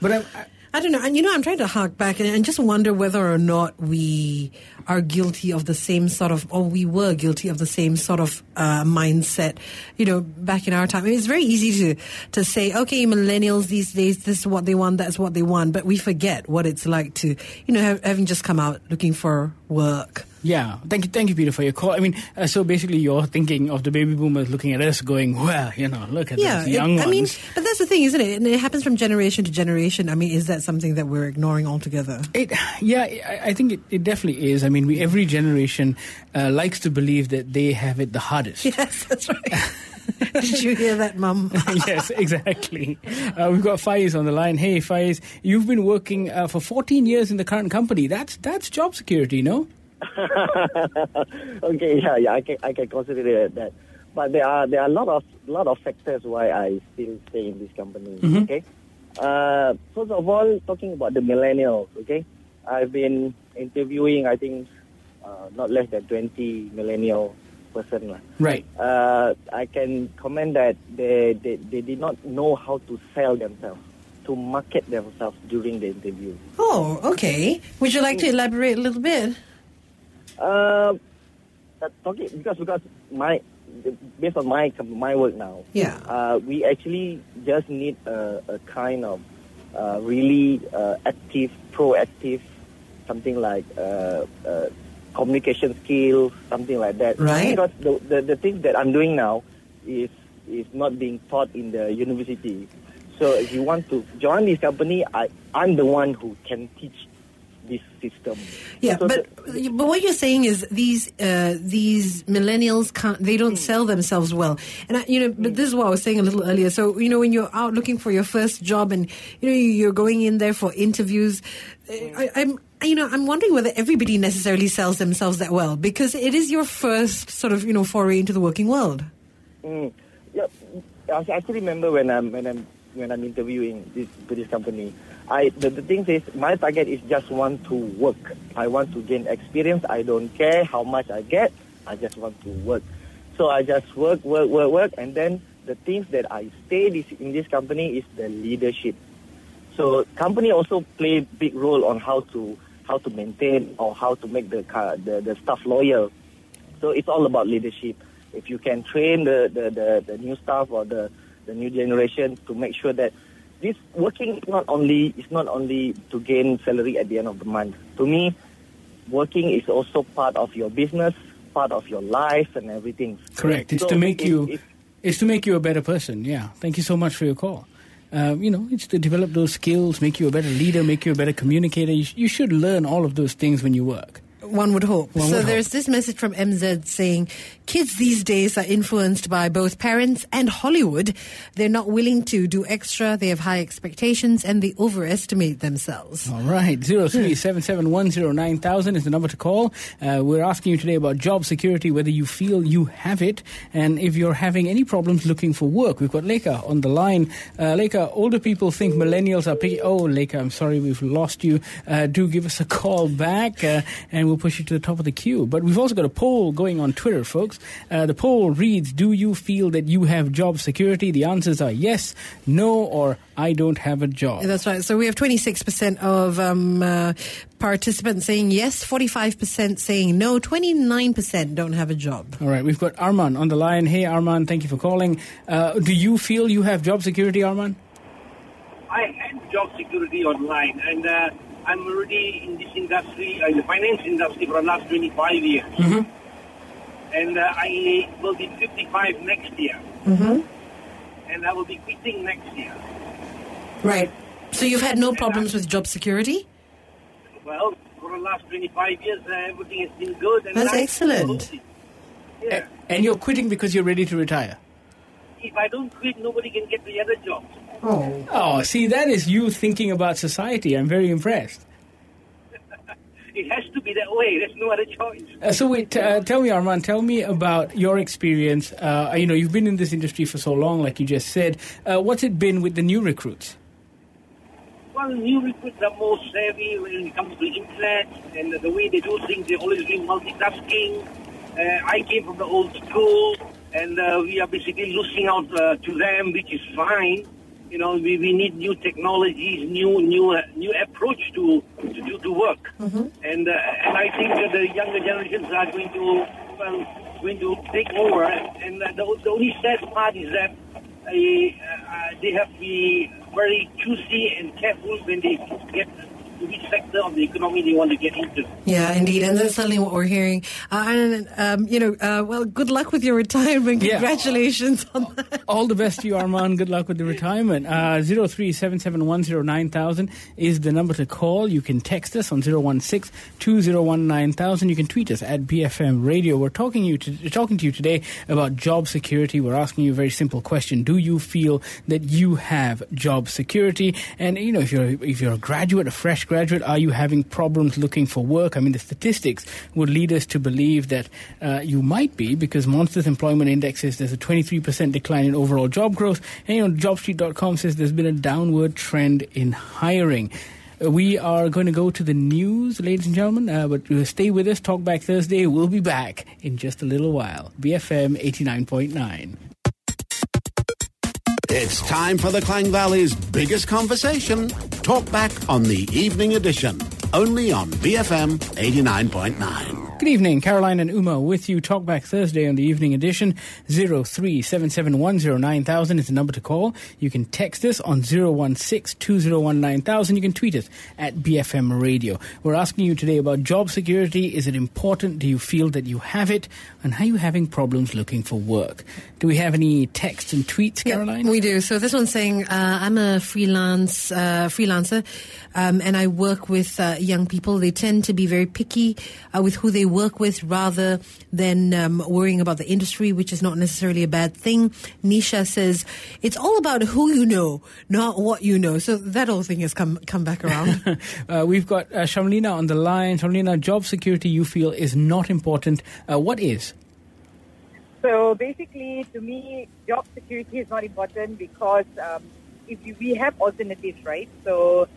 But I, I, don't know. And you know, I'm trying to hark back and, and just wonder whether or not we are guilty of the same sort of, or we were guilty of the same sort of uh, mindset, you know, back in our time. I mean, it's very easy to, to say, okay, millennials these days, this is what they want, that's what they want. But we forget what it's like to, you know, have, having just come out looking for work. Yeah, thank you, thank you, Peter, for your call. I mean, uh, so basically, you're thinking of the baby boomers looking at us, going, "Well, you know, look at yeah, these young it, ones." I mean, but that's the thing, isn't it? And it happens from generation to generation. I mean, is that something that we're ignoring altogether? It, yeah, I, I think it, it definitely is. I mean, we, every generation uh, likes to believe that they have it the hardest. <laughs> Yes, that's right. <laughs> Did you hear that, Mum? <laughs> yes, exactly. Uh, we've got Faiz on the line. Hey, Faiz, you've been working uh, for 14 years in the current company. That's that's job security, no? <laughs> okay, yeah, yeah, I can I can consider that. But there are there are a lot of lot of factors why I still stay in this company. Mhm. Okay, uh, first of all, talking about the millennials. Okay, I've been interviewing I think uh, not less than twenty millennial person lah. Right. Uh, I can comment that they, they they did not know how to sell themselves, to market themselves during the interview. Oh, okay. Would you like to elaborate a little bit? Uh, talking because because my based on my my work now. Yeah. Uh, we actually just need a, a kind of uh, really uh, active, proactive, something like uh, uh, communication skills, something like that. Right. Because the, the the things that I'm doing now is is not being taught in the university. So if you want to join this company, I I'm the one who can teach this system. Yeah, So but but what you're saying is these uh, these millennials can't they don't sell themselves well, and I, you know. But this is what I was saying a little earlier. So you know, when you're out looking for your first job, and you know you're going in there for interviews, uh, I, I'm. You know, I'm wondering whether everybody necessarily sells themselves that well because it is your first sort of, you know, foray into the working world. Mm. Yeah, I I still remember when I'm when I'm when I'm interviewing this to this company. I the, the thing is my target is just want to work. I want to gain experience. I don't care how much I get. I just want to work. So I just work, work, work, work, and then the things that I stay this, in this company is the leadership. So company also play big role on how to how to maintain or how to make the car, the, the staff loyal. So it's all about leadership. If you can train the, the, the, the new staff or the, the new generation to make sure that this working is not only is not only to gain salary at the end of the month. To me, working is also part of your business, part of your life and everything. Correct. It's So to make it- you. it- it's to make you a better person. Yeah. Thank you so much for your call. Um, you know, it's to develop those skills, make you a better leader, make you a better communicator. You, sh- you should learn all of those things when you work. One would hope. One so would there's this message from MZ saying kids these days are influenced by both parents and Hollywood. They're not willing to do extra, they have high expectations, and they overestimate themselves. All right, zero three seven seven one zero nine thousand is the number to call. Uh, we're asking you today about job security, whether you feel you have it, and if you're having any problems looking for work. We've got Leka on the line. Uh, Leka, older people think millennials are pretty. Oh, Leka, I'm sorry, we've lost you. Uh, do give us a call back, uh, and we'll push you to the top of the queue. But we've also got a poll going on Twitter, folks. Uh, the poll reads: Do you feel that you have job security? The answers are yes, no, or I don't have a job. That's right. So we have 26% of um, uh, participants saying yes, 45% saying no, 29% don't have a job. All right, we've got Arman on the line. Hey, Arman, thank you for calling. Uh, do you feel you have job security, Arman? I have job security online, and uh, I'm already in this industry, uh, in the finance industry, for the last 25 years. Mm-hmm. And uh, I will be 55 next year, Mm-hmm. and I will be quitting next year. Right. So you've had no problems with job security? Well, for the last 25 years, uh, everything has been good. And That's nice. excellent. Yeah. And you're quitting because you're ready to retire. If I don't quit, nobody can get the other job. Oh. Oh, see, that is you thinking about society. I'm very impressed. <laughs> It has to be that way. There's no other choice. Uh, so wait, uh, tell me, Arman, tell me about your experience. Uh, you know, you've been in this industry for so long, like you just said. Uh, what's it been with the new recruits? Well, new recruits are more savvy when it comes to internet and the way they do things. They're always doing multitasking. Uh, I came from the old school, and uh, we are basically losing out uh, to them, which is fine. You know, we, we need new technologies, new new uh, new approach to to do the work, and uh, and I think that the younger generations are going to well going to take over. And uh, the, the only sad part is that uh, uh, they have to be very choosy and careful when they get to which sector of the economy they want to get into. Yeah, indeed, and that's certainly what we're hearing. Uh, and um, you know, uh, well, good luck with your retirement. Yeah. Congratulations on that. All the best to you, Arman. Good luck with the retirement. Uh, 0377109000 is the number to call. You can text us on 016-201-9000. You can tweet us at BFM Radio. We're talking, you to, talking to you today about job security. We're asking you a very simple question. Do you feel that you have job security? And, you know, if you're, if you're a graduate, a fresh graduate, are you having problems looking for work? I mean, the statistics would lead us to believe that uh, you might be because Monster's employment index says there's a 23% decline in overall job growth. And, you know, JobStreet.com says there's been a downward trend in hiring. Uh, We are going to go to the news, ladies and gentlemen, uh, but uh, stay with us. Talkback Thursday. We'll be back in just a little while. BFM 89.9. It's time for the Klang Valley's biggest conversation. Talk back on the evening edition. Only on BFM 89.9. Good evening, Caroline and Uma with you. Talkback Thursday on the evening edition. 0377109000 is the number to call. You can text us on 016-201-9000. You can tweet us at BFM Radio. We're asking you today about job security. Is it important? Do you feel that you have it? And are you having problems looking for work? Do we have any texts and tweets, Caroline? We do. So this one's saying, uh, I'm a freelance uh, freelancer, um, and I work with uh, young people. They tend to be very picky uh, with who they work with, rather than um, worrying about the industry, which is not necessarily a bad thing. Nisha says it's all about who you know, not what you know. So that whole thing has come come back around. <laughs> Uh, we've got uh, Shamlina on the line. Shamlina, job security you feel is not important. Uh, what is? So basically, to me, job security is not important because um, if you, we have alternatives, right? So,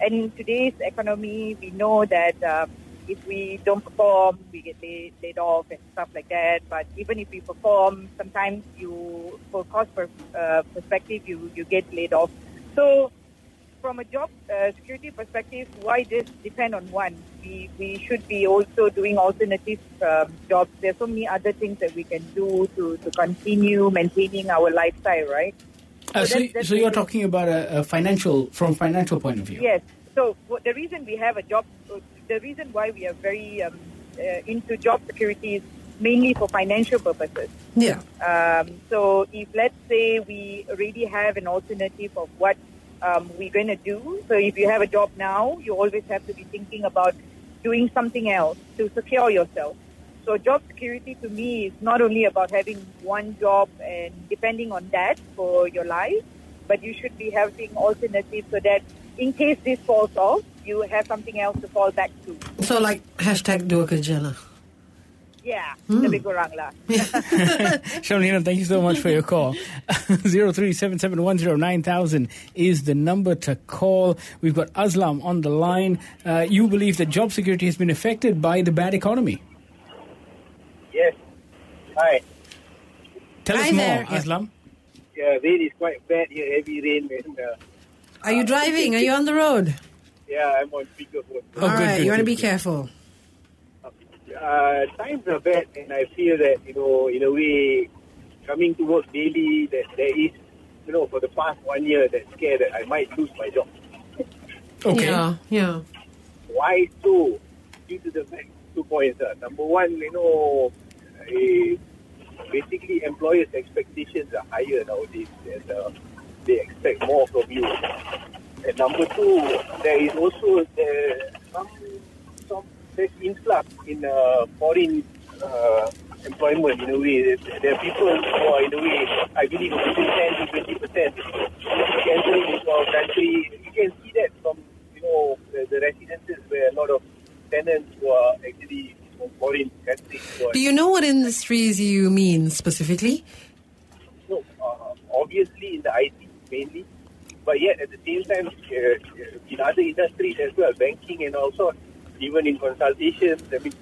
and in today's economy, we know that um, if we don't perform, we get laid, laid off and stuff like that. But even if we perform, sometimes you, for cost per, uh, perspective, you, you get laid off. So from a job uh, security perspective, why just depend on one? We, we should be also doing alternative um, jobs. There's so many other things that we can do to, to continue maintaining our lifestyle, right? Uh, so, that's- that's so you're talking about a, a financial, from financial point of view. Yes. So w- the reason we have a job, the reason why we are very um, uh, into job security is mainly for financial purposes. yeah. Um, so if let's say we already have an alternative of what um, we're going to do, so if you have a job now, you always have to be thinking about doing something else to secure yourself. So job security to me is not only about having one job and depending on that for your life, but you should be having alternatives so that in case this falls off, you have something else to fall back to. So like hashtag dua kerja lah. Yeah, Hmm. lebih kurang lah. <laughs> Shamlina, thank you so much for your call. <laughs> 0377109000 is the number to call. We've got Aslam on the line. Uh, you believe that job security has been affected by the bad economy. Yes. Hi. Tell Hi us there. more, Aslam. Yeah, rain is quite bad here. Heavy rain. And, uh, Are you driving? Are you on the road? Yeah, I'm on speakerphone. All right, you want to be careful. Uh, times are bad, and I feel that you know, in a way, coming to work daily, that there is, you know, for the past one year, that scare that I might lose my job. Yeah, yeah. Why so? Due to the fact, two points. Uh. Number one, you know, eh, basically employers' expectations are higher nowadays, and uh, they expect more from you. And number two, there is also some some there's influx in uh, foreign uh, employment in a way. There are people who are in a way, I believe, between 10 to 20 percent entering into our country. You can see that from you know the, the residences where a lot of tenants who are actually from foreign countries. Do you know what industries you mean specifically? No, uh, obviously in the IT mainly, but yet at the same time uh, in other industries as well, banking and also even in consultations, I mean,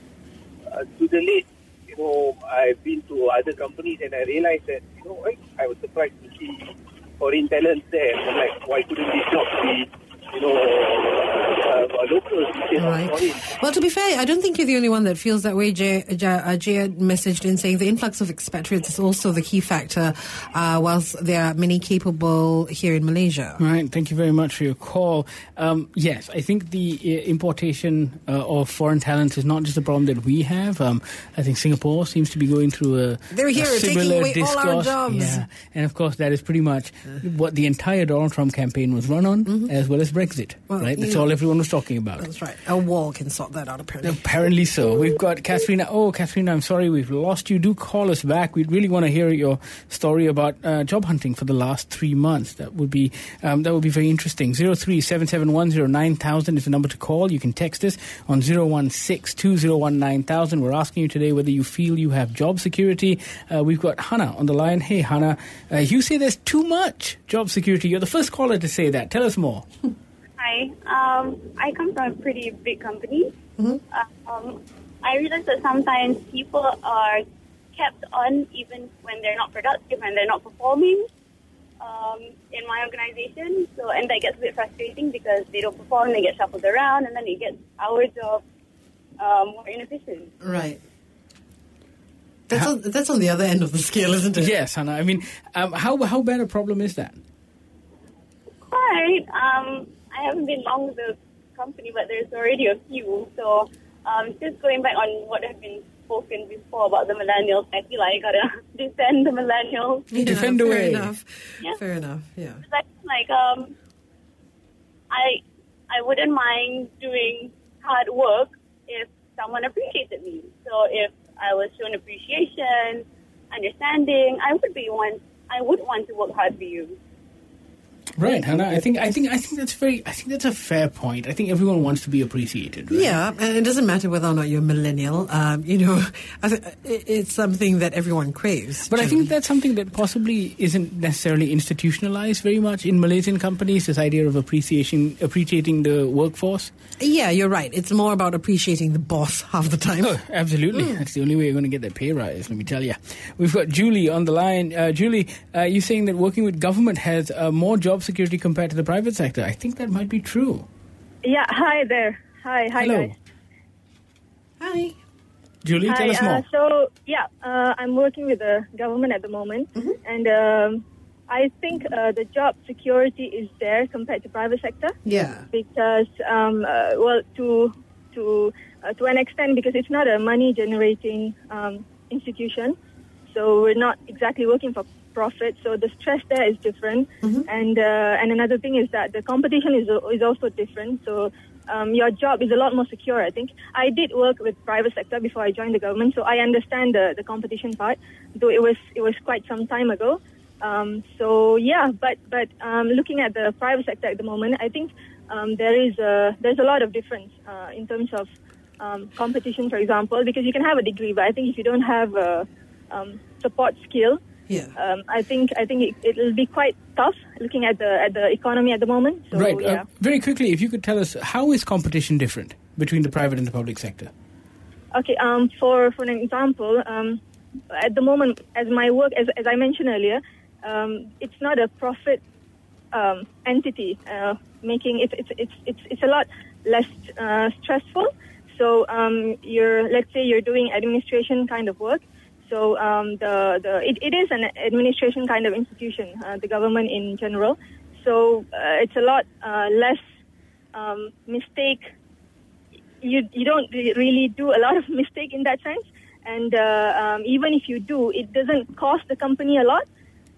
uh, to the late, you know, I've been to other companies and I realized that, you know, I, I was surprised to see foreign talents there. I'm like, why couldn't this jobs be, you know, uh, uh, locals instead All of right. Well, to be fair, I don't think you're the only one that feels that way. Jay, Jay, uh, Jay messaged in saying the influx of expatriates is also the key factor, uh, whilst there are many capable here in Malaysia. Right. Thank you very much for your call. Um, yes, I think the uh, importation uh, of foreign talent is not just a problem that we have. Um, I think Singapore seems to be going through a, They're here a taking similar away all our jobs. Yeah, and of course that is pretty much what the entire Donald Trump campaign was run on, as well as Brexit. Mm-hmm. Well, right. That's all everyone was talking about. That's right. A wall can sort that out, apparently. Apparently so. We've got Katharina. Oh, Katharina, I'm sorry we've lost you. Do call us back. We'd really want to hear your story about uh, job hunting for the last three months. That would be um, that would be very interesting. Zero three seven seven one zero nine thousand is the number to call. You can text us on zero one six two zero one nine thousand. We're asking you today whether you feel you have job security. Uh, we've got Hannah on the line. Hey, Hannah, uh, you say there's too much job security. You're the first caller to say that. Tell us more. <laughs> Hi. Um, I come from a pretty big company. Uh, um, I realize that sometimes people are kept on even when they're not productive and they're not performing um, in my organization. So, and that gets a bit frustrating because they don't perform, they get shuffled around, and then it gets our job um, more inefficient. Right. That's on, that's on the other end of the scale, isn't it? Yes, Hannah. I mean, um, how how bad a problem is that? Quite. Um, I haven't been long with the company, but there's already a few. So, um, just going back on what has been spoken before about the millennials, I feel like I gotta <laughs> defend the millennials. Yeah, Defend fair away. enough. Yeah. Fair enough. Yeah. Like, like um, I I wouldn't mind doing hard work if someone appreciated me. So if I was shown appreciation, understanding, I would be one. I would want to work hard for you. Right, Hannah. I think I think I think that's very. I think that's a fair point. I think everyone wants to be appreciated. Right? Yeah, and it doesn't matter whether or not you're a millennial. Um, you know, I th- it- it's something that everyone craves. But I think that's something that possibly isn't necessarily institutionalized very much in Malaysian companies. This idea of appreciation, appreciating the workforce. Yeah, you're right. It's more about appreciating the boss half the time. Oh, absolutely. That's the only way you're going to get that pay rise. Let me tell you. We've got Julie on the line. Uh, Julie, uh, you're saying that working with government has uh, more job security compared to the private sector. I think that might be true. Yeah, hi there. Hi, hi Hello. guys. Hi. Julie, hi, tell us uh, so, yeah, uh, I'm working with the government at the moment, Mm-hmm. and um, I think uh, the job security is there compared to private sector. Yeah. Because, um, uh, well, to to uh, to an extent, because it's not a money generating um, institution, so we're not exactly working for profit. So the stress there is different, and uh, and another thing is that the competition is is also different. So. Um, your job is a lot more secure, I think. I did work with private sector before I joined the government, so I understand the, the competition part, though it was it was quite some time ago. Um, so yeah, but but um, looking at the private sector at the moment, I think um, there is a there's a lot of difference uh, in terms of um, competition, for example, because you can have a degree, but I think if you don't have a um, support skill, yeah. um, I think I think it, it'll be quite tough looking at the at the economy at the moment. So right. yeah. Uh, very quickly, if you could tell us how is competition different between the private and the public sector? Okay, um, for for an example, um, at the moment, as my work, as, as I mentioned earlier, um, it's not a profit um, entity uh, making it, it's it's it's it's a lot less uh, stressful. So um, you're let's say you're doing administration kind of work. So um, the the it, it is an administration kind of institution, uh, the government in general. So uh, it's a lot uh, less um, mistake you you don't really do a lot of <laughs> mistake in that sense. And uh, um, even if you do, it doesn't cost the company a lot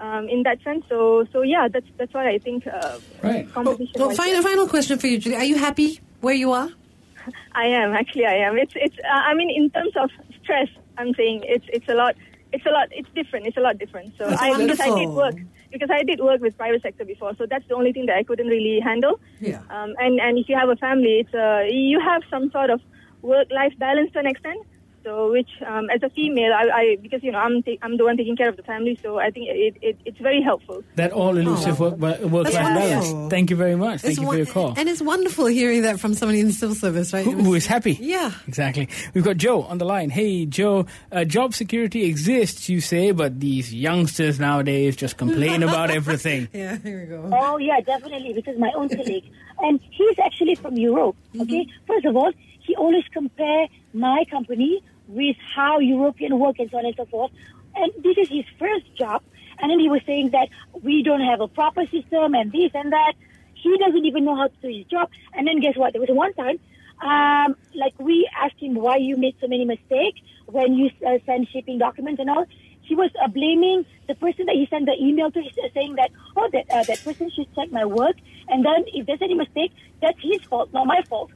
um, in that sense. So so yeah, that's that's why I think uh, right. competition. Well, wise- final final question for you, Julie. Are you happy where you are? <laughs> I am actually I am. It's it's. Uh, I mean, in terms of stress, I'm saying it's it's a lot. It's a lot. It's different. It's a lot different. So That's I because I did work because I did work with private sector before. So that's the only thing that I couldn't really handle. Yeah. Um, and and if you have a family, it's uh, you have some sort of work life balance to an extent. So, which um, as a female, I, I because you know I'm ta- I'm the one taking care of the family, so I think it, it it's very helpful. That all elusive work work life balance. Thank you very much. Thank It's you for won- your call. And it's wonderful hearing that from somebody in the civil service, right? Who, who is happy? Yeah. Exactly. We've got Joe on the line. Hey, Joe, uh, job security exists, you say, but these youngsters nowadays just complain about <laughs> everything. Yeah, here we go. Oh, yeah, definitely. Because my own colleague. And he's actually from Europe. Okay. First of all, he always compare my company with how European work and so on and so forth. And this is his first job. And then he was saying that we don't have a proper system and this and that. He doesn't even know how to do his job. And then guess what? There was one time, um, like we asked him why you made so many mistakes when you uh, send shipping documents and all. He was uh, blaming the person that he sent the email to, uh, saying that oh that uh, that person should check my work, and then if there's any mistake, that's his fault, not my fault.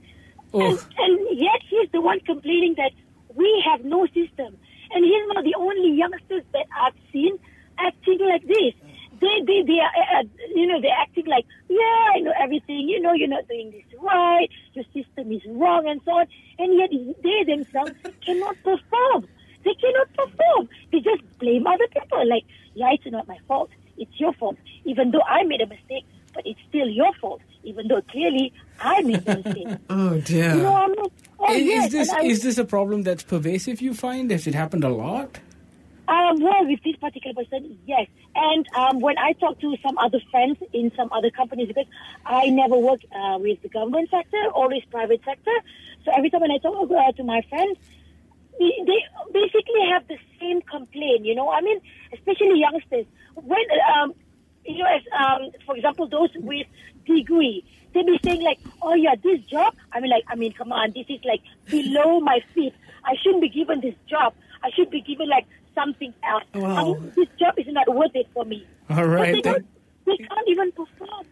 And, and yet he's the one complaining that we have no system, and he's one of the only youngsters that I've seen acting like this. They, they, they are, uh, uh, you know, they're acting like, yeah, I know everything. You know, you're not doing this right. Your system is wrong, and so on. And yet, they themselves <laughs> cannot perform. They cannot perform. They just blame other people. Like, yeah, it's not my fault. It's your fault. Even though I made a mistake, but it's still your fault. Even though clearly I made the mistake. <laughs> Oh dear. You know, I'm not, oh, is, yes, is this I- is this a problem that's pervasive? You find has it happened a lot? Um, well, with this particular person, yes. And um, when I talk to some other friends in some other companies, because I never work uh, with the government sector, always private sector. So every time when I talk uh, to my friends, they, they basically have the same complaint. You know, I mean, especially youngsters. When um, you know, as um, for example, those with degree, they be saying like, "Oh yeah, this job." I mean, like, I mean, come on, this is like below my feet. I shouldn't be given this job. I should be given like something else. Wow. I mean, this job is not worth it for me. All right, But they, don't, they can't even perform.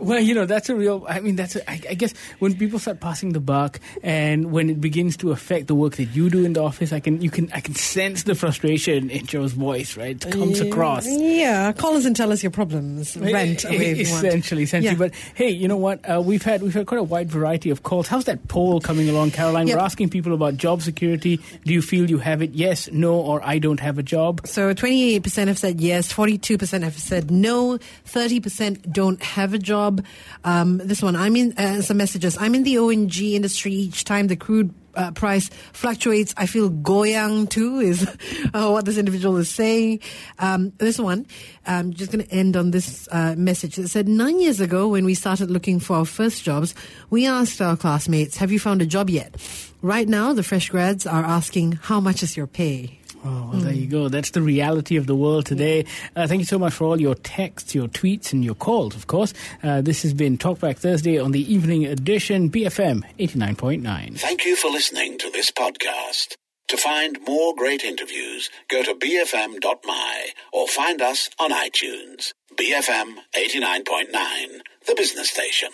Well, you know, that's a real. I mean, that's. A, I, I guess when people start passing the buck, and when it begins to affect the work that you do in the office, I can, you can, I can sense the frustration in Joe's voice. Right, it comes Yeah. across. Yeah, call us and tell us your problems. Eh, eh, Rent eh, away if you want. essentially, essentially. Yeah. But hey, you know what? Uh, we've had we've had quite a wide variety of calls. How's that poll coming along, Caroline? Yep. We're asking people about job security. Do you feel you have it? Yes, no, or I don't have a job. So 28% have said yes, 42% have said no, 30% don't have a job. Um, this one, I'm in, uh, some messages. I'm in the ONG industry each time the crude uh, price fluctuates. I feel goyang too, is <laughs> uh, what this individual is saying. Um, this one, I'm just going to end on this uh, message. It said, nine years ago, when we started looking for our first jobs, we asked our classmates, Have you found a job yet? Right now, the fresh grads are asking, How much is your pay? Oh, well, there you go. That's the reality of the world today. Uh, thank you so much for all your texts, your tweets, and your calls, of course. Uh, this has been Talkback Thursday on the evening edition, BFM 89.9. Thank you for listening to this podcast. To find more great interviews, go to bfm.my or find us on iTunes. BFM 89.9, the business station.